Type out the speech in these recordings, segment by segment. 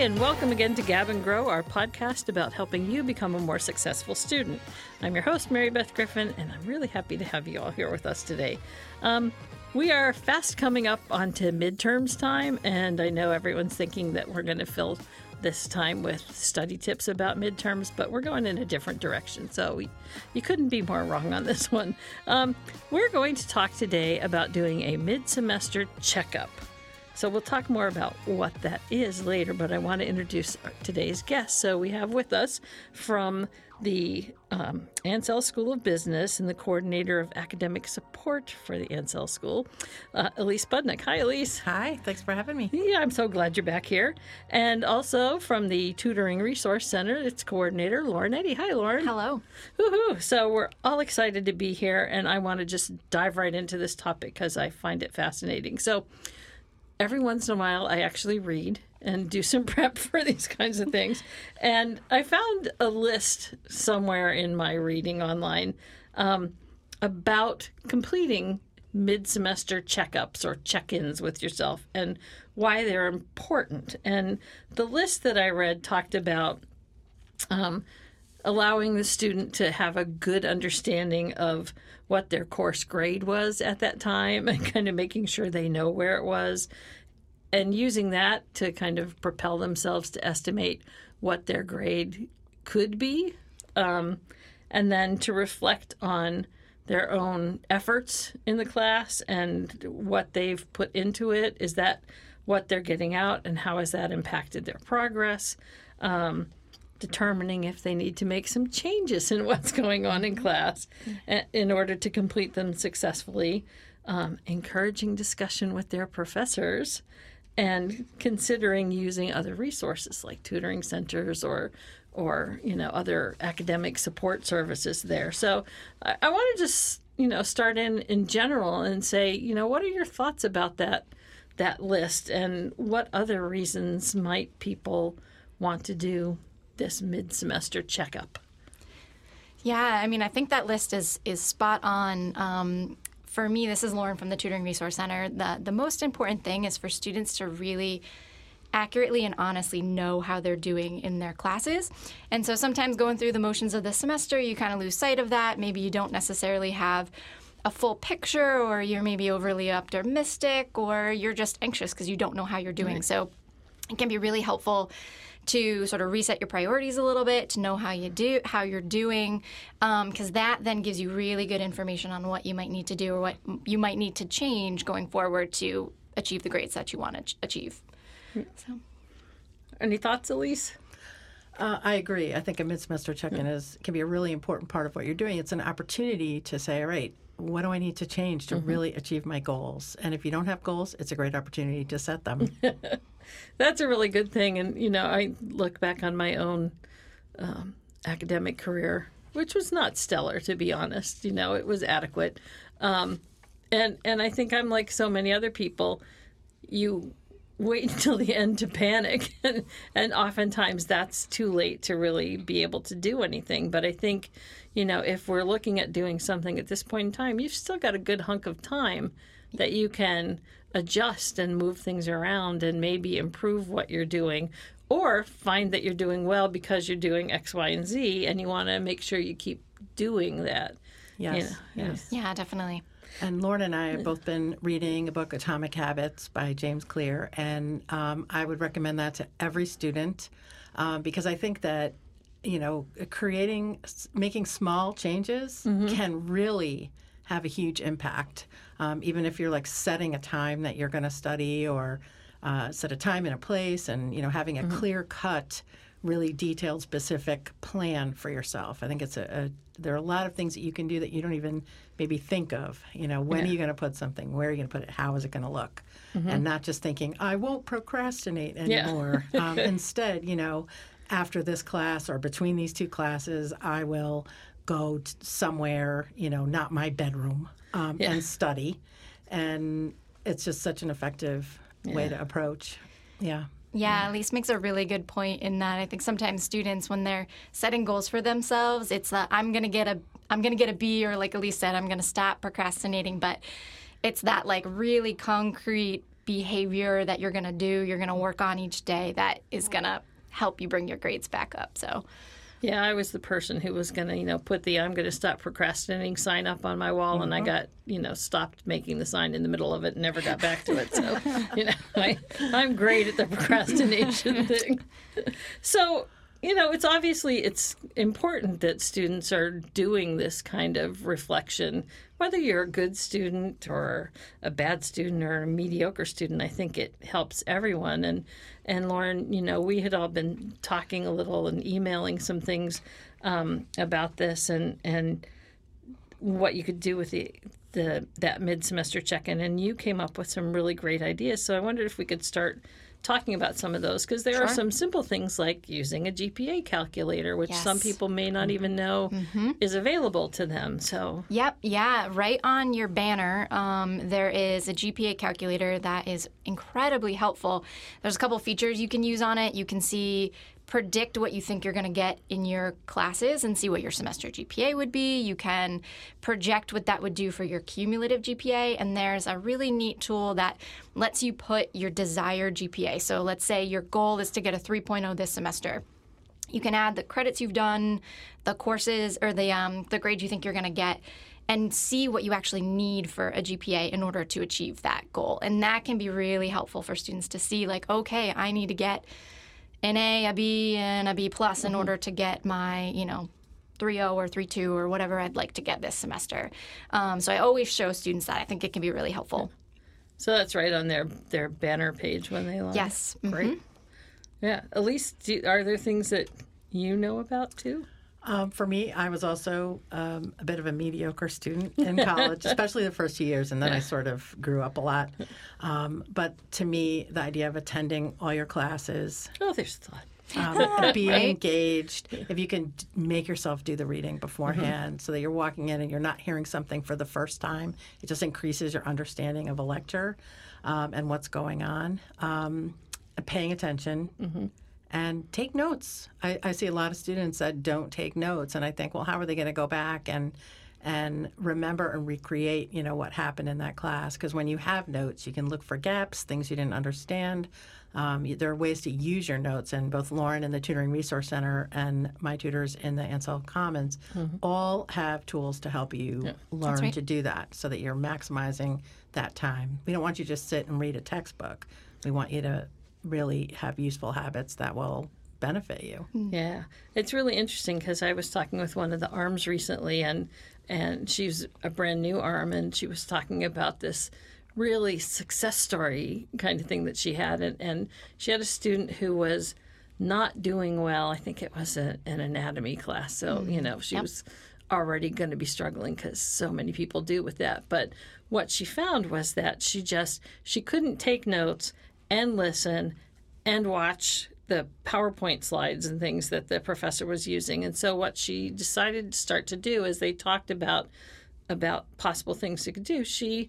and welcome again to Gab and Grow, our podcast about helping you become a more successful student. I'm your host, Mary Beth Griffin, and I'm really happy to have you all here with us today. Um, we are fast coming up onto midterms time, and I know everyone's thinking that we're going to fill this time with study tips about midterms, but we're going in a different direction. So we, you couldn't be more wrong on this one. Um, we're going to talk today about doing a mid semester checkup. So we'll talk more about what that is later, but I want to introduce today's guest. So we have with us from the um, Ancell School of Business and the coordinator of academic support for the Ancell School, uh, Elise Budnick. Hi, Elise. Hi, thanks for having me. Yeah, I'm so glad you're back here. And also from the Tutoring Resource Center, its coordinator, Lauren Eddy. Hi, Lauren. Hello. Woohoo! So we're all excited to be here, and I want to just dive right into this topic because I find it fascinating. So every once in a while I actually read and do some prep for these kinds of things. And I found a list somewhere in my reading online um, about completing mid semester checkups or check ins with yourself and why they're important. And the list that I read talked about. Um, allowing the student to have a good understanding of what their course grade was at that time and kind of making sure they know where it was and using that to kind of propel themselves to estimate what their grade could be um, and then to reflect on their own efforts in the class and what they've put into it. Is that what they're getting out and how has that impacted their progress? Um, determining if they need to make some changes in what's going on in class in order to complete them successfully, um, encouraging discussion with their professors, and considering using other resources like tutoring centers or or you know other academic support services there. So I, I want to just you know start in in general and say you know what are your thoughts about that that list and what other reasons might people want to do this mid-semester checkup? Yeah, I mean, I think that list is is spot on. Um, for me, this is Lauren from the Tutoring Resource Center. The the most important thing is for students to really accurately and honestly know how they're doing in their classes. And so sometimes going through the motions of the semester, you kind of lose sight of that. Maybe you don't necessarily have a full picture, or you're maybe overly optimistic, or you're just anxious because you don't know how you're doing. Right. So it can be really helpful to sort of reset your priorities a little bit, to know how you do how you're doing, because um, that then gives you really good information on what you might need to do or what you might need to change going forward to achieve the grades that you want to ch- achieve. So, any thoughts, Elise? Uh, I agree. I think a mid-semester check-in is can be a really important part of what you're doing. It's an opportunity to say, all right, what do I need to change to mm-hmm. really achieve my goals? And if you don't have goals, it's a great opportunity to set them. That's a really good thing. And, you know, I look back on my own um, academic career, which was not stellar, to be honest. You know, it was adequate. Um, and, and I think I'm like so many other people. You wait until the end to panic. and, and oftentimes that's too late to really be able to do anything. But I think, you know, if we're looking at doing something at this point in time, you've still got a good hunk of time that you can adjust and move things around and maybe improve what you're doing or find that you're doing well because you're doing X, Y, and Z and you want to make sure you keep doing that. Yes. You know, yes. Yeah, definitely. And Lauren and I have both been reading a book, Atomic Habits by James Clear, and um, I would recommend that to every student um, because I think that you know creating, making small changes mm-hmm. can really have a huge impact. Um, even if you're like setting a time that you're going to study or uh, set a time and a place, and you know having a mm-hmm. clear cut, really detailed, specific plan for yourself. I think it's a, a, there are a lot of things that you can do that you don't even maybe think of. You know, when yeah. are you going to put something? Where are you going to put it? How is it going to look? Mm-hmm. And not just thinking I won't procrastinate anymore. Yeah. um, instead, you know. After this class or between these two classes, I will go somewhere, you know, not my bedroom, um, yeah. and study. And it's just such an effective way to approach. Yeah. Yeah, Elise makes a really good point in that I think sometimes students, when they're setting goals for themselves, it's that I'm gonna get a I'm gonna get a B, or like Elise said, I'm gonna stop procrastinating. But it's that like really concrete behavior that you're going to do, you're going to work on each day that is going to help you bring your grades back up. So, Yeah, I was the person who was going to, you know, put the I'm going to stop procrastinating sign up on my wall, and I mm-hmm. got, you know, stopped making the sign in the middle of it and never got back to it. So, you know, I, I'm great at the procrastination thing. So, you know, it's obviously it's important that students are doing this kind of reflection. Whether you're a good student or a bad student or a mediocre student, I think it helps everyone. And and Lauren, you know, we had all been talking a little and emailing some things um, about this and and what you could do with the the that mid semester check in, and you came up with some really great ideas. So I wondered if we could start talking about some of those because there are some simple things like using a GPA calculator, which some people may not even know is available to them. So Yep, yeah. Right on your banner, um, there is a GPA calculator that is incredibly helpful. There's a couple features you can use on it. You can see predict what you think you're going to get in your classes and see what your semester GPA would be. You can project what that would do for your cumulative GPA. And there's a really neat tool that lets you put your desired GPA. So let's say your goal is to get a 3.0 this semester you can add the credits you've done, the courses or the um, the grade you think you're going to get, and see what you actually need for a GPA in order to achieve that goal. And that can be really helpful for students to see, like, okay, I need to get an A, a B, and a B plus in order to get my, you know. 3.0 or 3.2 or whatever I'd like to get this semester. Um, so I always show students that. I think it can be really helpful. so that's right on their their banner page when they launch. Yes. Mhm. great. Yeah, Elise, do, are there things that you know about too? Um, for me, I was also um, a bit of a mediocre student in college, especially the first two years, and then I sort of grew up a lot. Um, but to me, the idea of attending all your classes, Oh, there's thought. um, and being engaged, if you can d- make yourself do the reading beforehand so that you're walking in and you're not hearing something for the first time, it just increases your understanding of a lecture um, and what's going on. Um, paying attention and take notes. I, I see a lot of students that don't take notes, and I think, well, how are they going to go back and and remember and recreate, you know, what happened in that class? Because when you have notes, you can look for gaps, things you didn't understand. Um, there are ways to use your notes, and both Lauren in the Tutoring Resource Center and my tutors in the Ancell Commons all have tools to help you learn right. to do that, so that you're maximizing that time. We don't want you to just sit and read a textbook. We want you to really have useful habits that will benefit you. Hmm. Yeah, it's really interesting because I was talking with one of the arms recently, and and she's a brand new arm, and she was talking about this really success story kind of thing that she had, and, and she had a student who was not doing well. I think it was a, an anatomy class, so hmm. you know she was already going to be struggling because so many people do with that. But what she found was that she just she couldn't take notes and listen and watch the PowerPoint slides and things that the professor was using. And so what she decided to start to do is they talked about about possible things she could do, she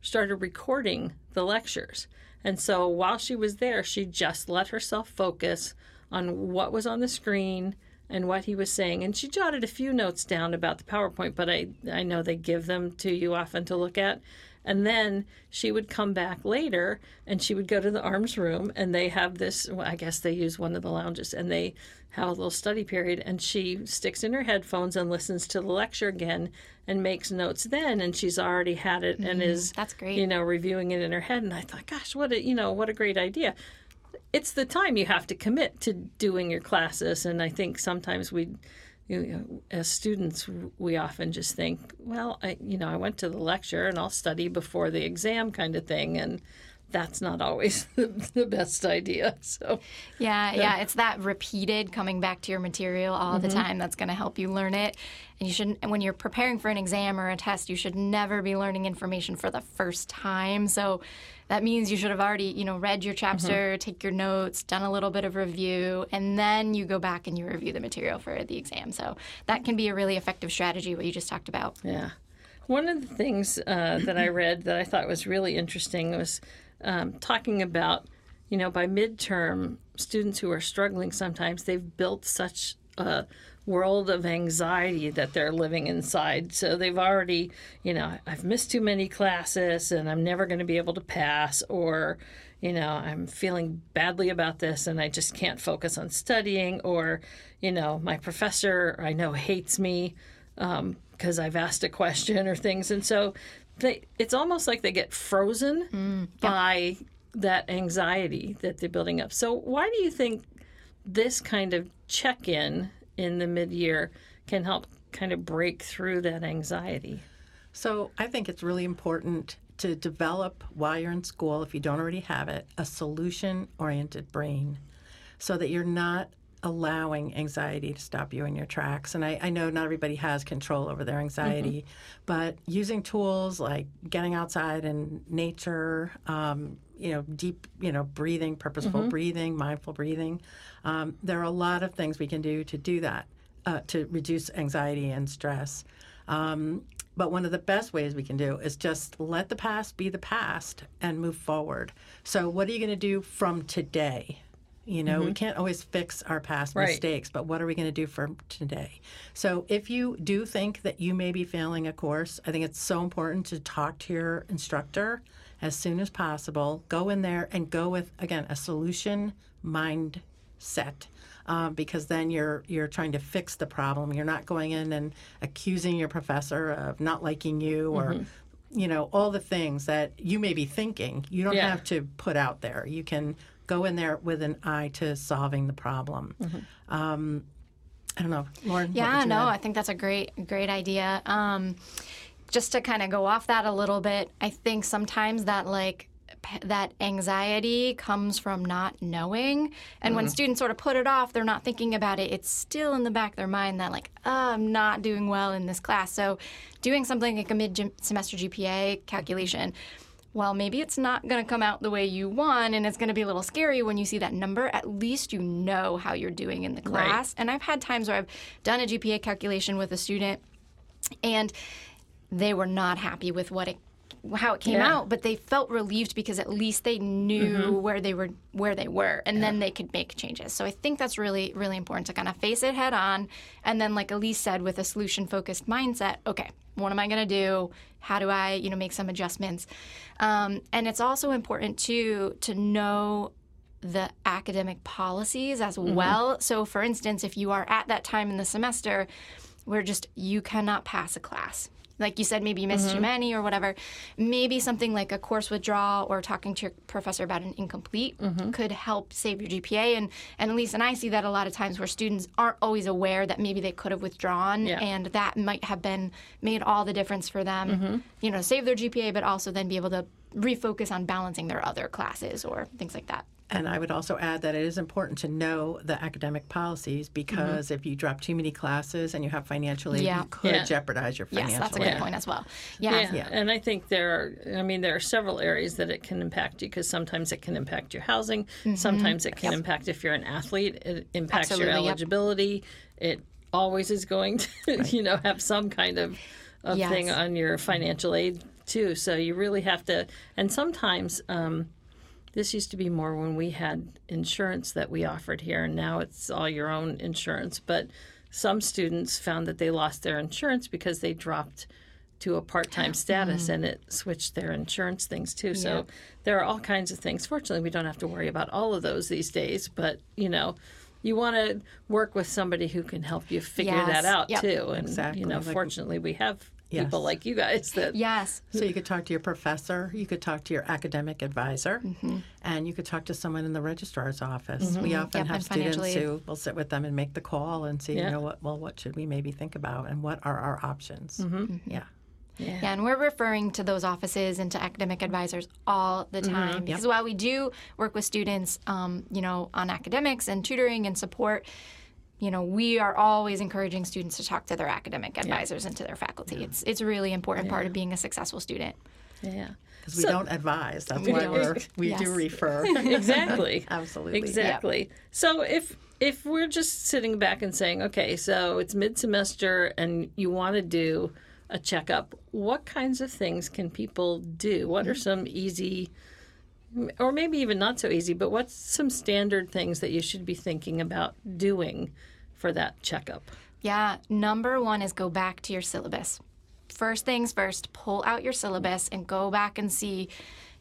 started recording the lectures. And so while she was there, she just let herself focus on what was on the screen and what he was saying. And she jotted a few notes down about the PowerPoint, but I, I know they give them to you often to look at. And then she would come back later and she would go to the arms room and they have this, well, I guess they use one of the lounges and they have a little study period and she sticks in her headphones and listens to the lecture again and makes notes then and she's already had it and mm-hmm. is that's great. you know reviewing it in her head and I thought gosh what a you know what a great idea it's the time you have to commit to doing your classes and I think sometimes we you know, as students we often just think well I you know I went to the lecture and I'll study before the exam kind of thing and that's not always the best idea so Yeah, yeah, it's that repeated coming back to your material all the mm-hmm. time that's going to help you learn it. And you should, and when you're preparing for an exam or a test, you should never be learning information for the first time. So that means you should have already, you know, read your chapter, take your notes, done a little bit of review, and then you go back and you review the material for the exam. So that can be a really effective strategy. What you just talked about. Yeah. One of the things uh, that I read that I thought was really interesting was um, talking about, you know, by midterm, students who are struggling sometimes, they've built such a world of anxiety that they're living inside. So they've already, you know, I've missed too many classes and I'm never going to be able to pass, or, you know, I'm feeling badly about this and I just can't focus on studying, or, you know, my professor I know hates me um, because I've asked a question or things. And so they, it's almost like they get frozen mm, by that anxiety that they're building up. So, why do you think this kind of check in in the mid year can help kind of break through that anxiety? So I think it's really important to develop while you're in school, if you don't already have it, a solution oriented brain so that you're not allowing anxiety to stop you in your tracks. And I, I know not everybody has control over their anxiety, but using tools like getting outside in nature, um, you know, deep, you know, breathing, purposeful breathing, mindful breathing. Um, there are a lot of things we can do to do that, uh, to reduce anxiety and stress. Um, but one of the best ways we can do is just let the past be the past and move forward. So, what are you going to do from today? You know, we can't always fix our past Right. mistakes, but what are we going to do for today? So, if you do think that you may be failing a course, I think it's so important to talk to your instructor as soon as possible. Go in there and go with, again, a solution mindset. Um, because then you're you're trying to fix the problem. You're not going in and accusing your professor of not liking you or you know all the things that you may be thinking. You don't Yeah. have to put out there. You can go in there with an eye to solving the problem. Um, I don't know, Lauren. Yeah, no, add? I think that's a great, great idea. Um, just to kind of go off that a little bit, I think sometimes that like that anxiety comes from not knowing, and when students sort of put it off, they're not thinking about it. It's still in the back of their mind that like, oh, I'm not doing well in this class. So, doing something like a mid-semester GPA calculation. Well, maybe it's not going to come out the way you want, and it's going to be a little scary when you see that number. At least you know how you're doing in the Right. class. And I've had times where I've done a GPA calculation with a student and they were not happy with what it how it came Yeah. out but they felt relieved because at least they knew mm-hmm. where they were where they were and then they could make changes so i think that's really really important to kind of face it head on and then like elise said with a solution focused mindset okay what am i going to do how do i you know make some adjustments um, and it's also important too to know the academic policies as well. So, for instance, if you are at that time in the semester where just you cannot pass a class, like you said, maybe you missed too mm-hmm. many or whatever, maybe something like a course withdrawal or talking to your professor about an incomplete mm-hmm. could help save your GPA. And, and Elise and I see that a lot of times where students aren't always aware that maybe they could have withdrawn Yeah. and that might have been made all the difference for them, mm-hmm. you know, save their GPA, but also then be able to refocus on balancing their other classes or things like that. And I would also add that it is important to know the academic policies because if you drop too many classes and you have financial aid, Yeah. you could Yeah. jeopardize your financial aid. Yes, that's a aid. good point as well. Yeah. Yeah. and I think there are. I mean, there are several areas that it can impact you because sometimes it can impact your housing. Sometimes it can impact if you're an athlete. It impacts your Absolutely, yep. eligibility. It always is going to, you know, have some kind of, of Yes. thing on your financial aid too. So you really have to. And sometimes. Um, this used to be more when we had insurance that we offered here, and now it's all your own insurance. But some students found that they lost their insurance because they dropped to a part time status mm. and it switched their insurance things too. So there are all kinds of things. Fortunately, we don't have to worry about all of those these days, but you know, you want to work with somebody who can help you figure Yes. that out Yep. too. And Exactly. you know, Like- fortunately, we have people Yes. like you guys that Yes. So you could talk to your professor, you could talk to your academic advisor, Mm-hmm. and you could talk to someone in the registrar's office. We often Yep, have students financial aid. who will sit with them and make the call and see, Yeah. you know what, well, what should we maybe think about and what are our options? Mm-hmm. Yeah. Yeah, and we're referring to those offices and to academic advisors all the time because while we do work with students, um, you know, on academics and tutoring and support, you know, we are always encouraging students to talk to their academic advisors and to their faculty. It's it's a really important part of being a successful student. yeah. Because we So- don't advise. That's We why don't. we're, we Yes. do refer. exactly Absolutely. exactly so if if we're just sitting back and saying okay so it's mid-semester and you want to do a checkup what kinds of things can people do what are mm-hmm. some easy or maybe even not so easy but what's some standard things that you should be thinking about doing for that checkup? Yeah, number one is go back to your syllabus. First things first, pull out your syllabus and go back and see,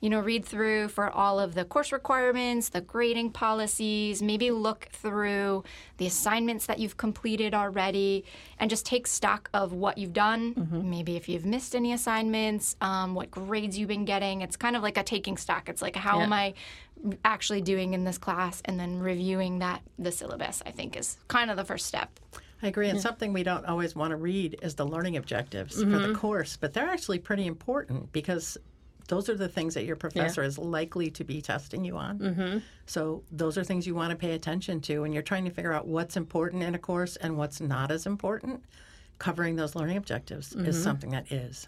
you know, read through for all of the course requirements, the grading policies, maybe look through the assignments that you've completed already, and just take stock of what you've done. Maybe if you've missed any assignments, um, what grades you've been getting. It's kind of like a taking stock. It's like, how Yeah. am I actually doing in this class? And then reviewing that, the syllabus, I think is kind of the first step. I agree. And something we don't always want to read is the learning objectives for the course, but they're actually pretty important because those are the things that your professor is likely to be testing you on. Mm-hmm. So those are things you want to pay attention to when you're trying to figure out what's important in a course and what's not as important. Covering those learning objectives is something that is.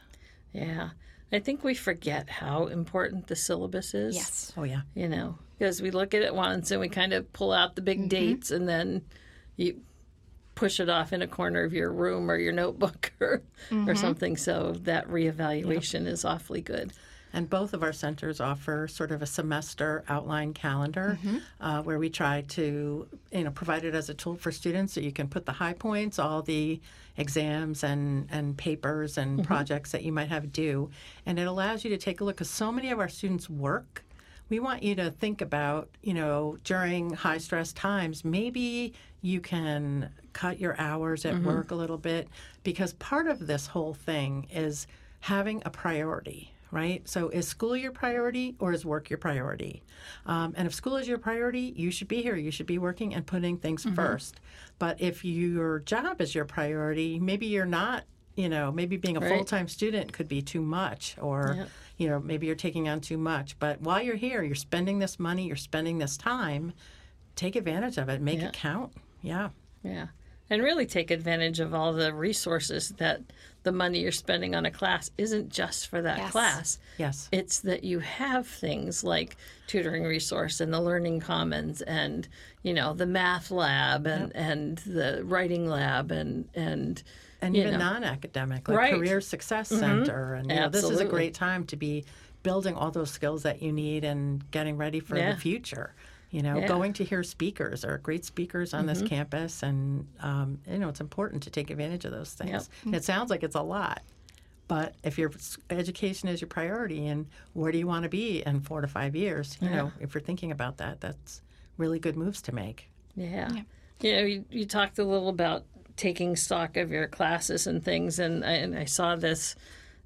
Yeah. I think we forget how important the syllabus is. Yes. Oh, yeah. You know, because we look at it once and we kind of pull out the big Mm-hmm. dates and then you push it off in a corner of your room or your notebook or, Mm-hmm. or something. So that reevaluation is awfully good. And both of our centers offer sort of a semester outline calendar mm-hmm. uh, where we try to, you know, provide it as a tool for students so you can put the high points, all the exams and, and papers and mm-hmm. projects that you might have due. And it allows you to take a look because so many of our students work. We want you to think about, you know, during high stress times, maybe you can cut your hours at mm-hmm. work a little bit because part of this whole thing is having a priority right? So is school your priority or is work your priority? Um, and if school is your priority, you should be here. You should be working and putting things first. But if your job is your priority, maybe you're not. You know, maybe being a Right. full time student could be too much, or Yep. you know, maybe you're taking on too much. But while you're here, you're spending this money, you're spending this time. Take advantage of it. Make Yeah. it count. Yeah. Yeah. And really take advantage of all the resources that the money you're spending on a class isn't just for that Yes. class. Yes. It's that you have things like tutoring resource and the learning commons and, you know, the math lab and, and the writing lab and, and, and you even know. non-academic like Right. Mm-hmm. career success center and you know, this is a great time to be building all those skills that you need and getting ready for Yeah. the future you know Yeah. Mm-hmm. going to hear speakers there are great speakers on this campus and um, you know it's important to take advantage of those things Yep. And it sounds like it's a lot but if your education is your priority and where do you want to be in four to five years you know if you're thinking about that that's really good moves to make Yeah. You know, you, you talked a little about taking stock of your classes and things, and I, and I saw this.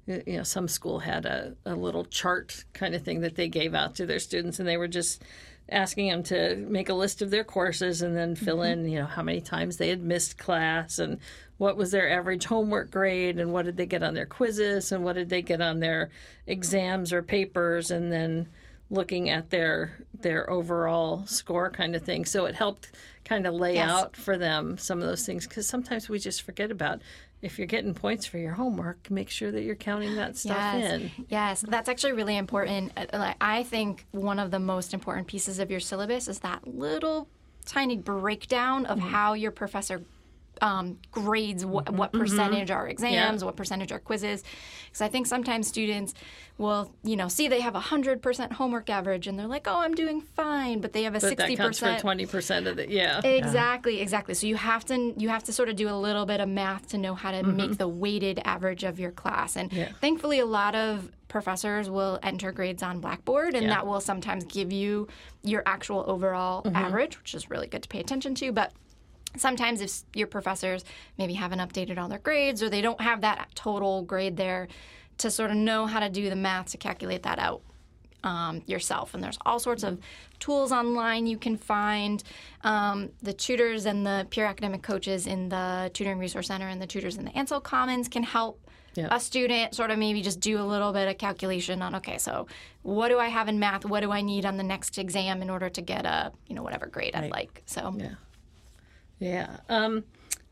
You know, some school had a, a little chart kind of thing that they gave out to their students, and they were just asking them to make a list of their courses and then fill mm-hmm. in, you know, how many times they had missed class and what was their average homework grade and what did they get on their quizzes and what did they get on their exams or papers, and then looking at their their overall score kind of thing. So it helped kind of lay Yes. out for them some of those things because sometimes we just forget about if you're getting points for your homework, make sure that you're counting that stuff Yes. in. Yes, that's actually really important. Uh, like, I think one of the most important pieces of your syllabus is that little tiny breakdown of how your professor um, grades mm-hmm. what, what percentage are exams, what percentage are quizzes. Because I think sometimes students will, you know, see they have a hundred percent homework average, and they're like, "Oh, I'm doing fine," but they have a But sixty that counts for percent. twenty percent of the yeah. Exactly, exactly. So you have to you have to sort of do a little bit of math to know how to mm-hmm. make the weighted average of your class. And Yeah. thankfully, a lot of professors will enter grades on Blackboard, and Yeah. that will sometimes give you your actual overall average, which is really good to pay attention to. But sometimes if your professors maybe haven't updated all their grades or they don't have that total grade there to sort of know how to do the math to calculate that out um, yourself. And there's all sorts of tools online you can find. Um, the tutors and the peer academic coaches in the Tutoring Resource Center and the tutors in the Ancell Commons can help Yeah. a student sort of maybe just do a little bit of calculation on okay, so what do I have in math? What do I need on the next exam in order to get a you know whatever grade I'd like? So Yeah. Yeah. Um,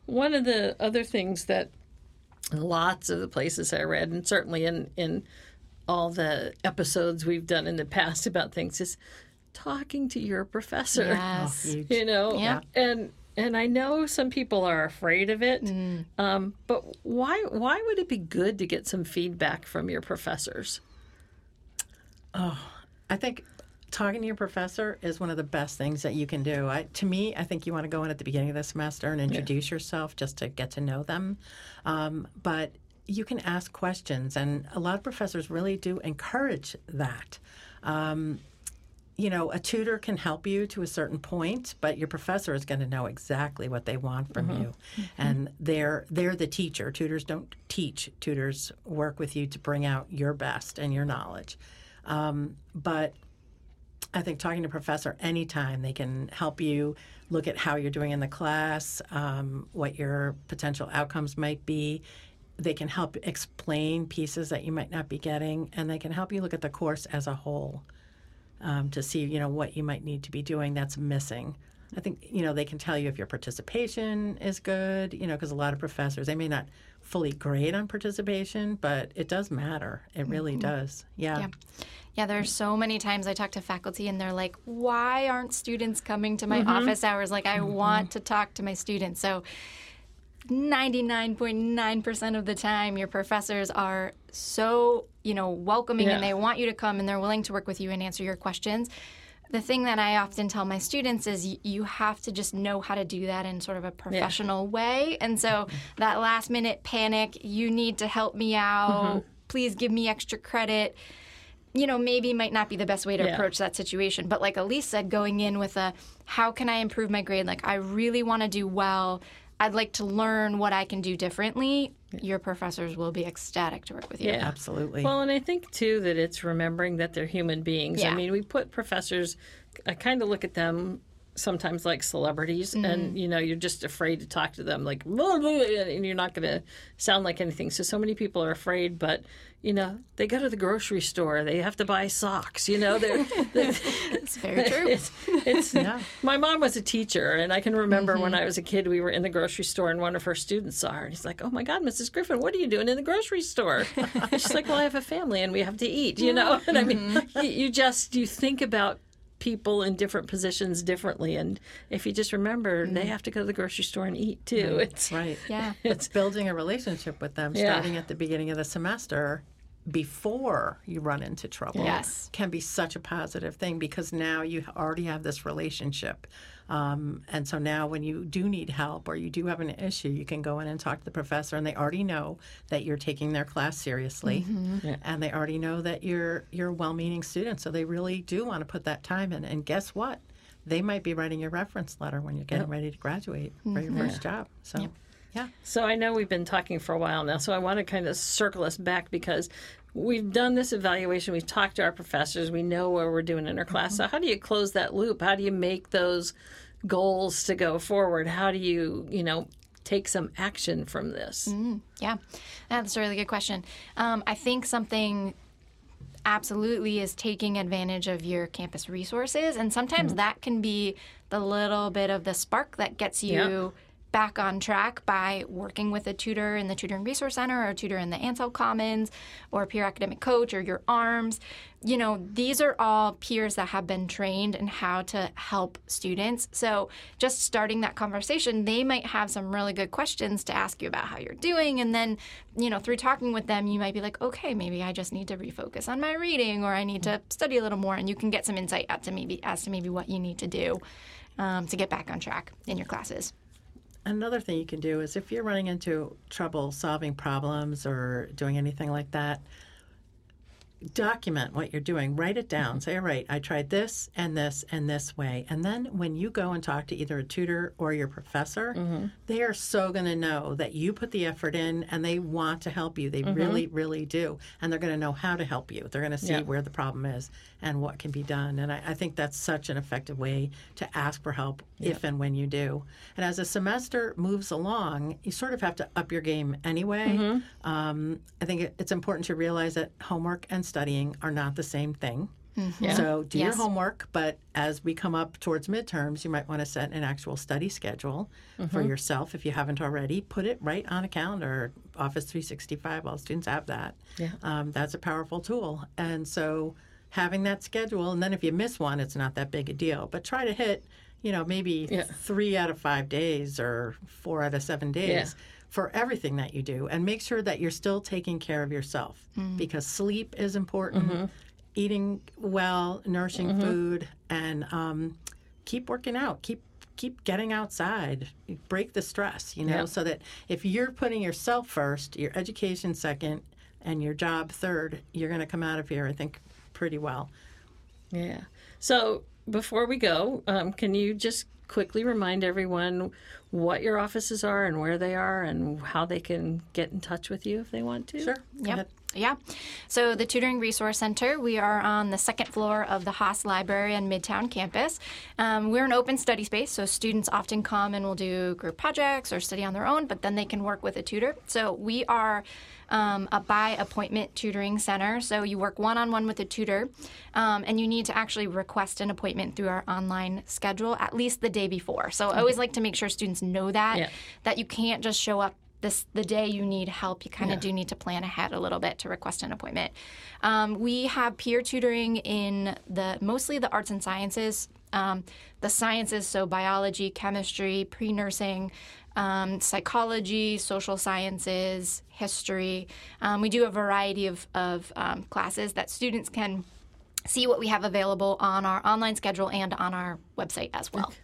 one of the other things that lots of the places I read, and certainly in, in all the episodes we've done in the past about things, is talking to your professor. yes. huge. You know? Yeah. And and I know some people are afraid of it, Mm. um, but why why would it be good to get some feedback from your professors? Oh, I think talking to your professor is one of the best things that you can do. I, to me, I think you want to go in at the beginning of the semester and introduce yourself just to get to know them. Um, but you can ask questions, and a lot of professors really do encourage that. Um, you know, a tutor can help you to a certain point, but your professor is going to know exactly what they want from you, and they're they're the teacher. Tutors don't teach. Tutors work with you to bring out your best and your knowledge. Um, but I think talking to a professor anytime they can help you look at how you're doing in the class, um, what your potential outcomes might be. They can help explain pieces that you might not be getting, and they can help you look at the course as a whole um, to see you know what you might need to be doing that's missing. I think you know they can tell you if your participation is good. You know because a lot of professors they may not fully grade on participation, but it does matter. It really mm-hmm. does. Yeah. Yeah. Yeah, there's so many times I talk to faculty and they're like, why aren't students coming to my mm-hmm. office hours? Like, I mm-hmm. want to talk to my students. So, 99.9% of the time, your professors are so, you know, welcoming Yeah. and they want you to come and they're willing to work with you and answer your questions. The thing that I often tell my students is y- you have to just know how to do that in sort of a professional way. And so that last minute panic, you need to help me out, mm-hmm. please give me extra credit you know, maybe might not be the best way to Yeah. approach that situation. But like Elise said, going in with a how can I improve my grade? Like, I really want to do well. I'd like to learn what I can do differently. Your professors will be ecstatic to work with you. Yeah. Absolutely. Well, and I think too that it's remembering that they're human beings. Yeah. I mean, we put professors, I kind of look at them sometimes like celebrities, and mm-hmm. you know, you're just afraid to talk to them, like, "Blah, blah," and you're not going to sound like anything. So, so many people are afraid, but you know, they go to the grocery store, they have to buy socks. You know, they're, they're It's very true. it's, it's my mom was a teacher and i can remember when mm-hmm. i was a kid we were in the grocery store and one of her students saw her and he's like oh my god mrs griffin what are you doing in the grocery store she's like well i have a family and we have to eat you know and i mean mm-hmm. you, you just you think about people in different positions differently and if you just remember mm-hmm. they have to go to the grocery store and eat too it's right. Yeah. It's building a relationship with them Yeah. starting at the beginning of the semester before you run into trouble Yes. can be such a positive thing because now you already have this relationship. Um, and so now when you do need help or you do have an issue, you can go in and talk to the professor and they already know that you're taking their class seriously and they already know that you're you're a well-meaning student. So they really do want to put that time in. And guess what? They might be writing your reference letter when you're getting ready to graduate for your first job. So yeah. So I know we've been talking for a while now, so I want to kind of circle us back because we've done this evaluation, we've talked to our professors, we know where we're doing in our class. So mm-hmm. how do you close that loop? How do you make those goals to go forward? How do you, you know, take some action from this? Mm-hmm. Yeah, that's a really good question. Um, I think something absolutely is taking advantage of your campus resources, and sometimes mm-hmm. that can be the little bit of the spark that gets you. Yeah. Back on track by working with a tutor in the Tutoring Resource Center or a tutor in the Ancell Commons or a peer academic coach or your ARMS. You know, these are all peers that have been trained in how to help students. So, just starting that conversation, they might have some really good questions to ask you about how you're doing. And then, you know, through talking with them, you might be like, okay, maybe I just need to refocus on my reading or I need to study a little more. And you can get some insight out to maybe as to maybe what you need to do um, to get back on track in your classes. Another thing you can do is if you're running into trouble solving problems or doing anything like that, document what you're doing. Write it down. Mm-hmm. Say, all right, I tried this and this and this way. And then when you go and talk to either a tutor or your professor, mm-hmm. they are so going to know that you put the effort in and they want to help you. They mm-hmm. really, really do. And they're going to know how to help you. They're going to see Yeah. where the problem is and what can be done. And I, I think that's such an effective way to ask for help if and when you do. And as a semester moves along, you sort of have to up your game anyway. Um, I think it, it's important to realize that homework and studying are not the same thing. So do your homework, but as we come up towards midterms, you might want to set an actual study schedule for yourself if you haven't already. Put it right on a calendar. Office 365, all students have that. Yeah. Um, that's a powerful tool. And so having that schedule, and then if you miss one, it's not that big a deal. But try to hit, you know, maybe Yeah. three out of five days or four out of seven days Yeah. for everything that you do and make sure that you're still taking care of yourself mm. because sleep is important mm-hmm. eating well, nourishing mm-hmm. food, and um, keep working out. Keep keep getting outside. Break the stress, you know, Yeah. so that if you're putting yourself first, your education second, and your job third, you're going to come out of here, I think, pretty well. Yeah. So before we go, um, can you just quickly remind everyone what your offices are and where they are and how they can get in touch with you if they want to? Sure. Go ahead. Yeah. So the Tutoring Resource Center, we are on the second floor of the Haas Library on Midtown campus. Um, we're an open study space, so students often come and will do group projects or study on their own, but then they can work with a tutor. So we are um, a by appointment tutoring center. So you work one on one with a tutor, um, and you need to actually request an appointment through our online schedule at least the day before. So I always like to make sure students know that Yeah. that you can't just show up this the day you need help. You kind of Yeah. do need to plan ahead a little bit to request an appointment. Um, we have peer tutoring in the mostly the arts and sciences, um, the sciences, so biology, chemistry, pre nursing. Um, psychology, social sciences, history. Um, we do a variety of, of um, classes that students can see what we have available on our online schedule and on our website as well. Great.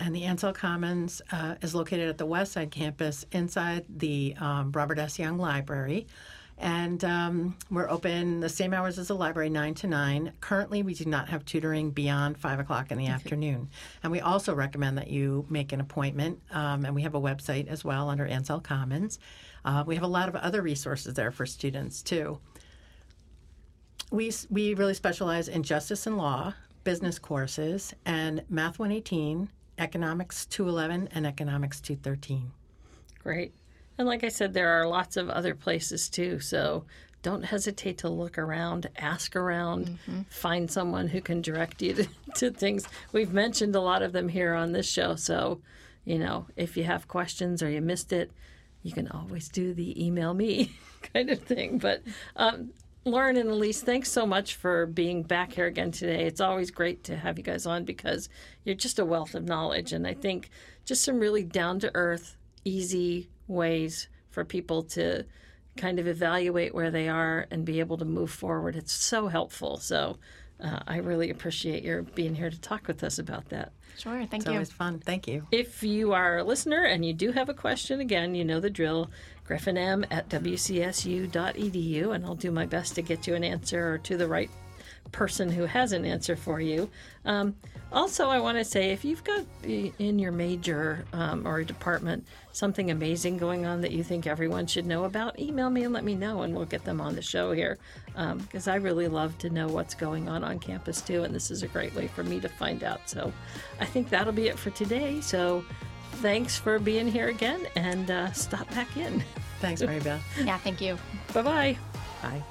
And the Ancell Commons uh, is located at the West Side campus inside the um, Robert S. Young Library. And um, we're open the same hours as the library, 9 to 9. Currently, we do not have tutoring beyond 5 o'clock in the afternoon. And we also recommend that you make an appointment. Um, and we have a website as well under Ancell Commons. Uh, we have a lot of other resources there for students, too. We, we really specialize in justice and law, business courses, and Math 118, Economics 211, and Economics 213. Great. And like I said, there are lots of other places too. So don't hesitate to look around, ask around, find someone who can direct you to, to things. We've mentioned a lot of them here on this show. So, you know, if you have questions or you missed it, you can always do the email me kind of thing. But um, Lauren and Elise, thanks so much for being back here again today. It's always great to have you guys on because you're just a wealth of knowledge. And I think just some really down to earth, easy ways for people to kind of evaluate where they are and be able to move forward. It's so helpful. So uh, I really appreciate your being here to talk with us about that. Sure, thank It's you. always fun. Thank you. If you are a listener and you do have a question, again, you know the drill. GriffinM at wcsu.edu, and I'll do my best to get you an answer or to the right person who has an answer for you. Um, also, I want to say if you've got in your major um, or department something amazing going on that you think everyone should know about, email me and let me know, and we'll get them on the show here. Because I really love to know what's going on on campus too, and this is a great way for me to find out. So I think that'll be it for today. So thanks for being here again, and uh, stop back in. Thanks, Mary Beth. Yeah, thank you. Bye bye. Bye.